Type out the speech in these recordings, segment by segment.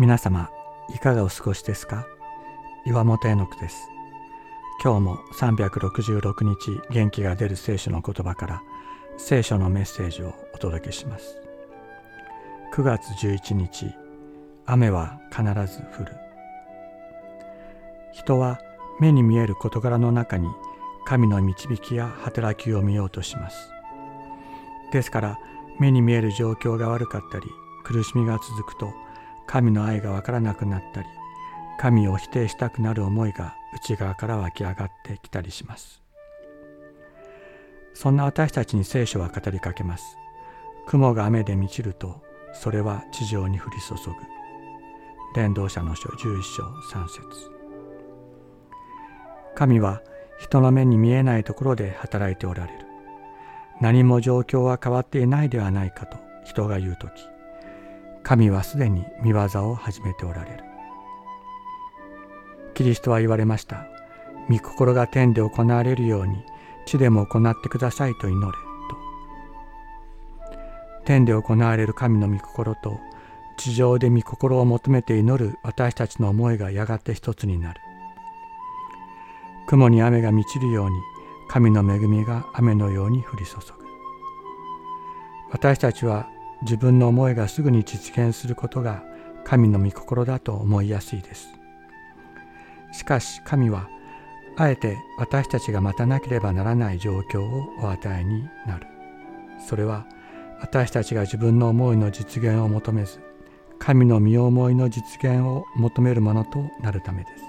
皆様いかがお過ごしですか？岩本絵の句です。今日も366日元気が出る聖書の言葉から聖書のメッセージをお届けします。9月11日雨は必ず降る。人は目に見える事柄の中に神の導きや働きを見ようとします。ですから目に見える状況が悪かったり苦しみが続くと神の愛がわからなくなったり神を否定したくなる思いが内側から湧き上がってきたりします。そんな私たちに聖書は語りかけます。雲が雨で満ちるとそれは地上に降り注ぐ。伝道者の書11章3節。神は人の目に見えないところで働いておられる。何も状況は変わっていないではないかと人が言う時神はすでに見業を始めておられる。キリストは言われました。御心が天で行われるように地でも行ってくださいと祈れと。天で行われる神の御心と地上で御心を求めて祈る私たちの思いがやがて一つになる。雲に雨が満ちるように神の恵みが雨のように降り注ぐ。私たちは自分の思いがすぐに実現することが神の御心だと思いやすいです。しかし神はあえて私たちが待たなければならない状況をお与えになる。それは私たちが自分の思いの実現を求めず神の身思いの実現を求めるものとなるためです。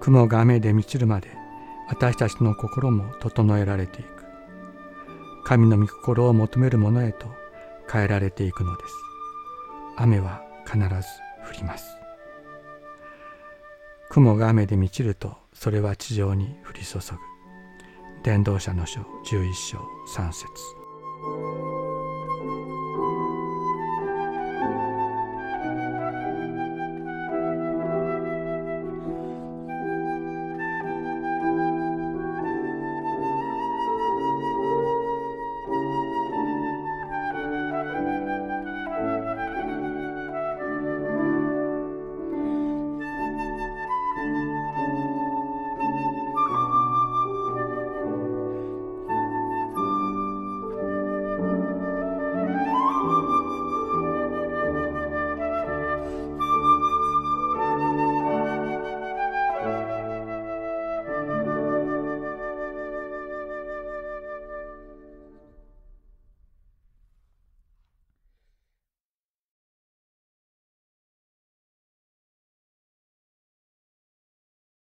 雲が雨で満ちるまで私たちの心も整えられていく。神の御心を求めるものへと変えられていくのです。雨は必ず降ります。雲が雨で満ちるとそれは地上に降り注ぐ。伝道者の書11章3節